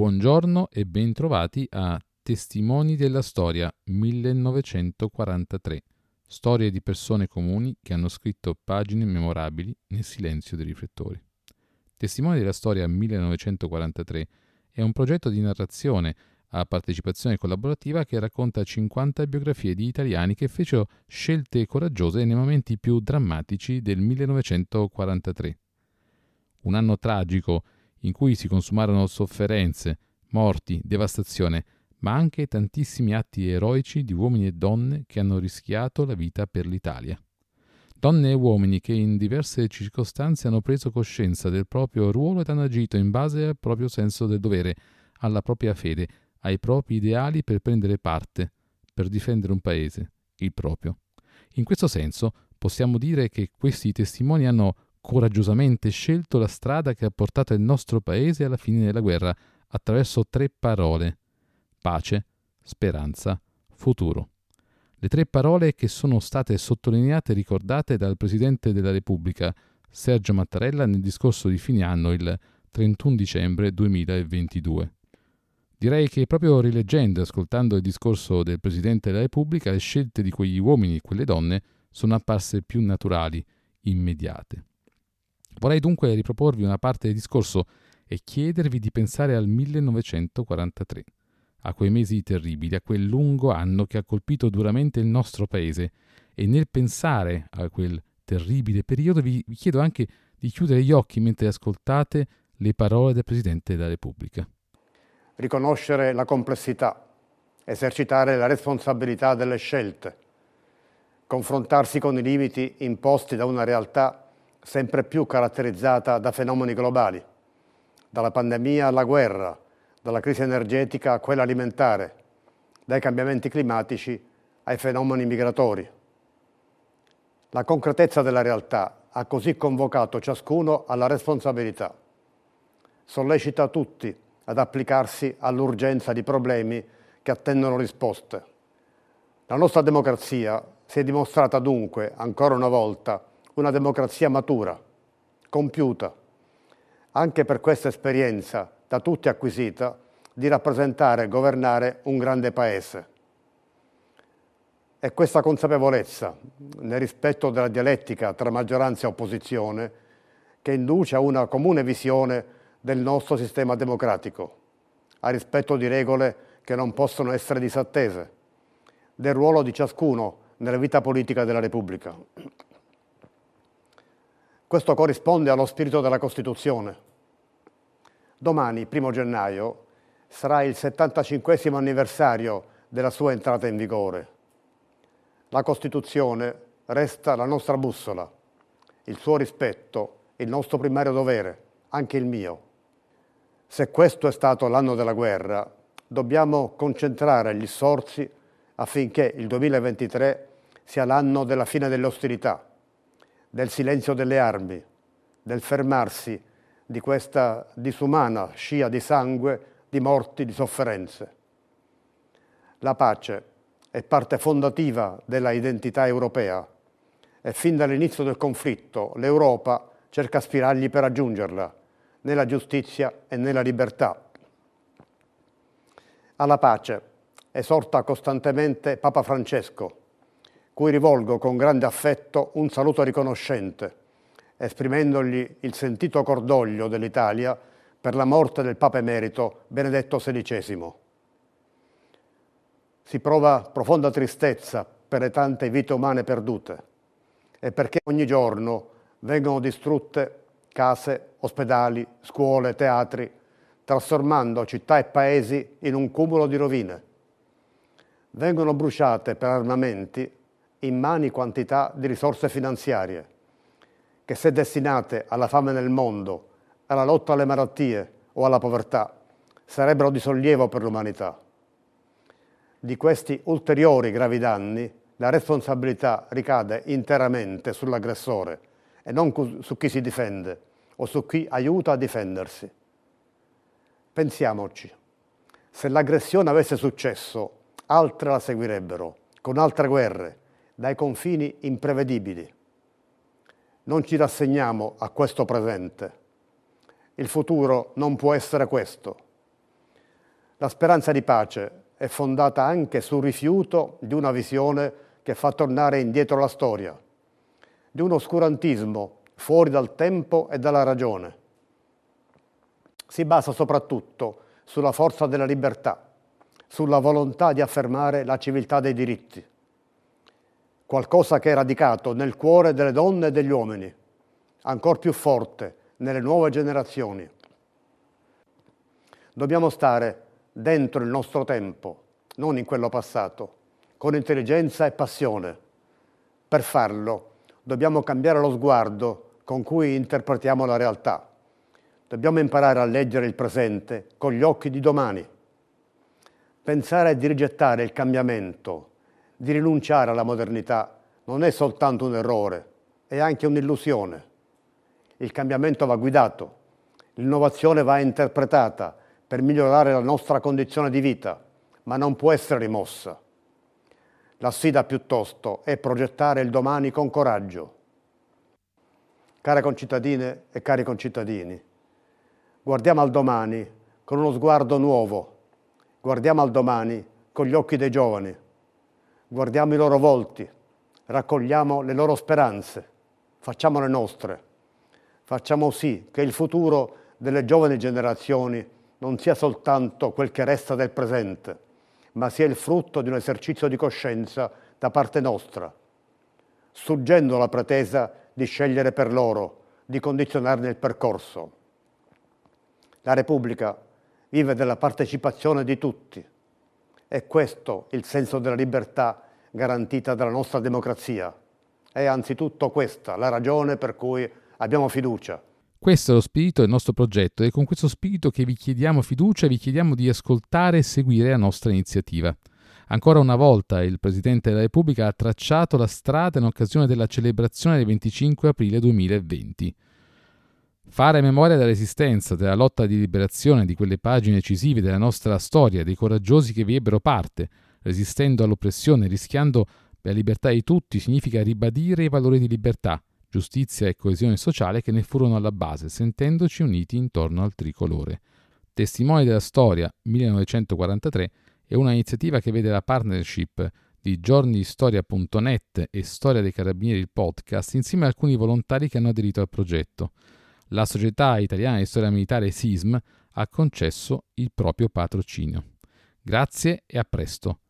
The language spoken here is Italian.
Buongiorno e bentrovati a Testimoni della Storia 1943. Storie di persone comuni che hanno scritto pagine memorabili nel silenzio dei riflettori. Testimoni della Storia 1943 è un progetto di narrazione a partecipazione collaborativa che racconta 50 biografie di italiani che fecero scelte coraggiose nei momenti più drammatici del 1943. Un anno tragico in cui si consumarono sofferenze, morti, devastazione, ma anche tantissimi atti eroici di uomini e donne che hanno rischiato la vita per l'Italia. Donne e uomini che in diverse circostanze hanno preso coscienza del proprio ruolo ed hanno agito in base al proprio senso del dovere, alla propria fede, ai propri ideali per prendere parte, per difendere un paese, il proprio. In questo senso possiamo dire che questi testimoni hanno coraggiosamente scelto la strada che ha portato il nostro paese alla fine della guerra attraverso tre parole pace, speranza, futuro. Le tre parole che sono state sottolineate e ricordate dal Presidente della Repubblica Sergio Mattarella nel discorso di fine anno il 31 dicembre 2022. Direi che proprio rileggendo e ascoltando il discorso del Presidente della Repubblica le scelte di quegli uomini e quelle donne sono apparse più naturali, immediate. Vorrei dunque riproporvi una parte del discorso e chiedervi di pensare al 1943, a quei mesi terribili, a quel lungo anno che ha colpito duramente il nostro paese e nel pensare a quel terribile periodo vi chiedo anche di chiudere gli occhi mentre ascoltate le parole del Presidente della Repubblica. Riconoscere la complessità, esercitare la responsabilità delle scelte, confrontarsi con i limiti imposti da una realtà sempre più caratterizzata da fenomeni globali, dalla pandemia alla guerra, dalla crisi energetica a quella alimentare, dai cambiamenti climatici ai fenomeni migratori. La concretezza della realtà ha così convocato ciascuno alla responsabilità. Sollecita tutti ad applicarsi all'urgenza di problemi che attendono risposte. La nostra democrazia si è dimostrata dunque, ancora una volta, una democrazia matura, compiuta, anche per questa esperienza da tutti acquisita di rappresentare e governare un grande paese. È questa consapevolezza, nel rispetto della dialettica tra maggioranza e opposizione, che induce a una comune visione del nostro sistema democratico, a rispetto di regole che non possono essere disattese, del ruolo di ciascuno nella vita politica della Repubblica. Questo corrisponde allo spirito della Costituzione. Domani, primo gennaio, sarà il 75 anniversario della sua entrata in vigore. La Costituzione resta la nostra bussola, il suo rispetto, il nostro primario dovere, anche il mio. Se questo è stato l'anno della guerra, dobbiamo concentrare gli sforzi affinché il 2023 sia l'anno della fine delle ostilità, del silenzio delle armi, del fermarsi di questa disumana scia di sangue, di morti, di sofferenze. La pace è parte fondativa della identità europea e fin dall'inizio del conflitto l'Europa cerca spiragli per raggiungerla, nella giustizia e nella libertà. Alla pace esorta costantemente Papa Francesco, cui rivolgo con grande affetto un saluto riconoscente, esprimendogli il sentito cordoglio dell'Italia per la morte del Papa Emerito Benedetto XVI. Si prova profonda tristezza per le tante vite umane perdute e perché ogni giorno vengono distrutte case, ospedali, scuole, teatri, trasformando città e paesi in un cumulo di rovine. Vengono bruciate per armamenti immani quantità di risorse finanziarie, che se destinate alla fame nel mondo, alla lotta alle malattie o alla povertà, sarebbero di sollievo per l'umanità. Di questi ulteriori gravi danni la responsabilità ricade interamente sull'aggressore e non su chi si difende o su chi aiuta a difendersi. Pensiamoci, se l'aggressione avesse successo, altre la seguirebbero, con altre guerre, dai confini imprevedibili. Non ci rassegniamo a questo presente. Il futuro non può essere questo. La speranza di pace è fondata anche sul rifiuto di una visione che fa tornare indietro la storia, di un oscurantismo fuori dal tempo e dalla ragione. Si basa soprattutto sulla forza della libertà, sulla volontà di affermare la civiltà dei diritti, qualcosa che è radicato nel cuore delle donne e degli uomini, ancora più forte nelle nuove generazioni. Dobbiamo stare dentro il nostro tempo, non in quello passato, con intelligenza e passione. Per farlo dobbiamo cambiare lo sguardo con cui interpretiamo la realtà. Dobbiamo imparare a leggere il presente con gli occhi di domani. Pensare di rigettare il cambiamento, di rinunciare alla modernità, non è soltanto un errore, è anche un'illusione. Il cambiamento va guidato, l'innovazione va interpretata per migliorare la nostra condizione di vita, ma non può essere rimossa. La sfida piuttosto è progettare il domani con coraggio. Care concittadine e cari concittadini, guardiamo al domani con uno sguardo nuovo, guardiamo al domani con gli occhi dei giovani, guardiamo i loro volti, raccogliamo le loro speranze, facciamo le nostre, facciamo sì che il futuro delle giovani generazioni non sia soltanto quel che resta del presente, ma sia il frutto di un esercizio di coscienza da parte nostra, struggendo la pretesa di scegliere per loro, di condizionarne il percorso. La Repubblica vive della partecipazione di tutti. È questo il senso della libertà garantita dalla nostra democrazia. È anzitutto questa la ragione per cui abbiamo fiducia. Questo è lo spirito del nostro progetto ed è con questo spirito che vi chiediamo fiducia e vi chiediamo di ascoltare e seguire la nostra iniziativa. Ancora una volta il Presidente della Repubblica ha tracciato la strada in occasione della celebrazione del 25 aprile 2020. Fare memoria della resistenza, della lotta di liberazione di quelle pagine decisive della nostra storia, dei coraggiosi che vi ebbero parte, resistendo all'oppressione, rischiando la libertà di tutti, significa ribadire i valori di libertà, giustizia e coesione sociale che ne furono alla base, sentendoci uniti intorno al tricolore. Testimoni della storia 1943 è una iniziativa che vede la partnership di giornistoria.net e Storia dei Carabinieri il podcast insieme a alcuni volontari che hanno aderito al progetto. La Società Italiana di Storia Militare SISM ha concesso il proprio patrocinio. Grazie e a presto.